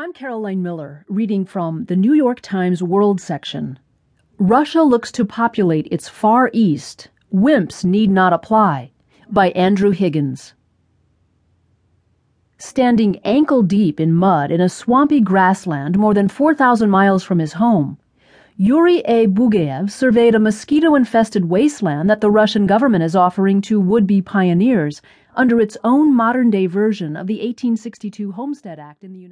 I'm Caroline Miller, reading from the New York Times World section. Russia looks to populate its Far East. Wimps need not apply. By Andrew Higgins. Standing ankle deep in mud in a swampy grassland more than 4,000 miles from his home, Yuri A. Bugayev surveyed a mosquito infested wasteland that the Russian government is offering to would be pioneers under its own modern day version of the 1862 Homestead Act in the United States.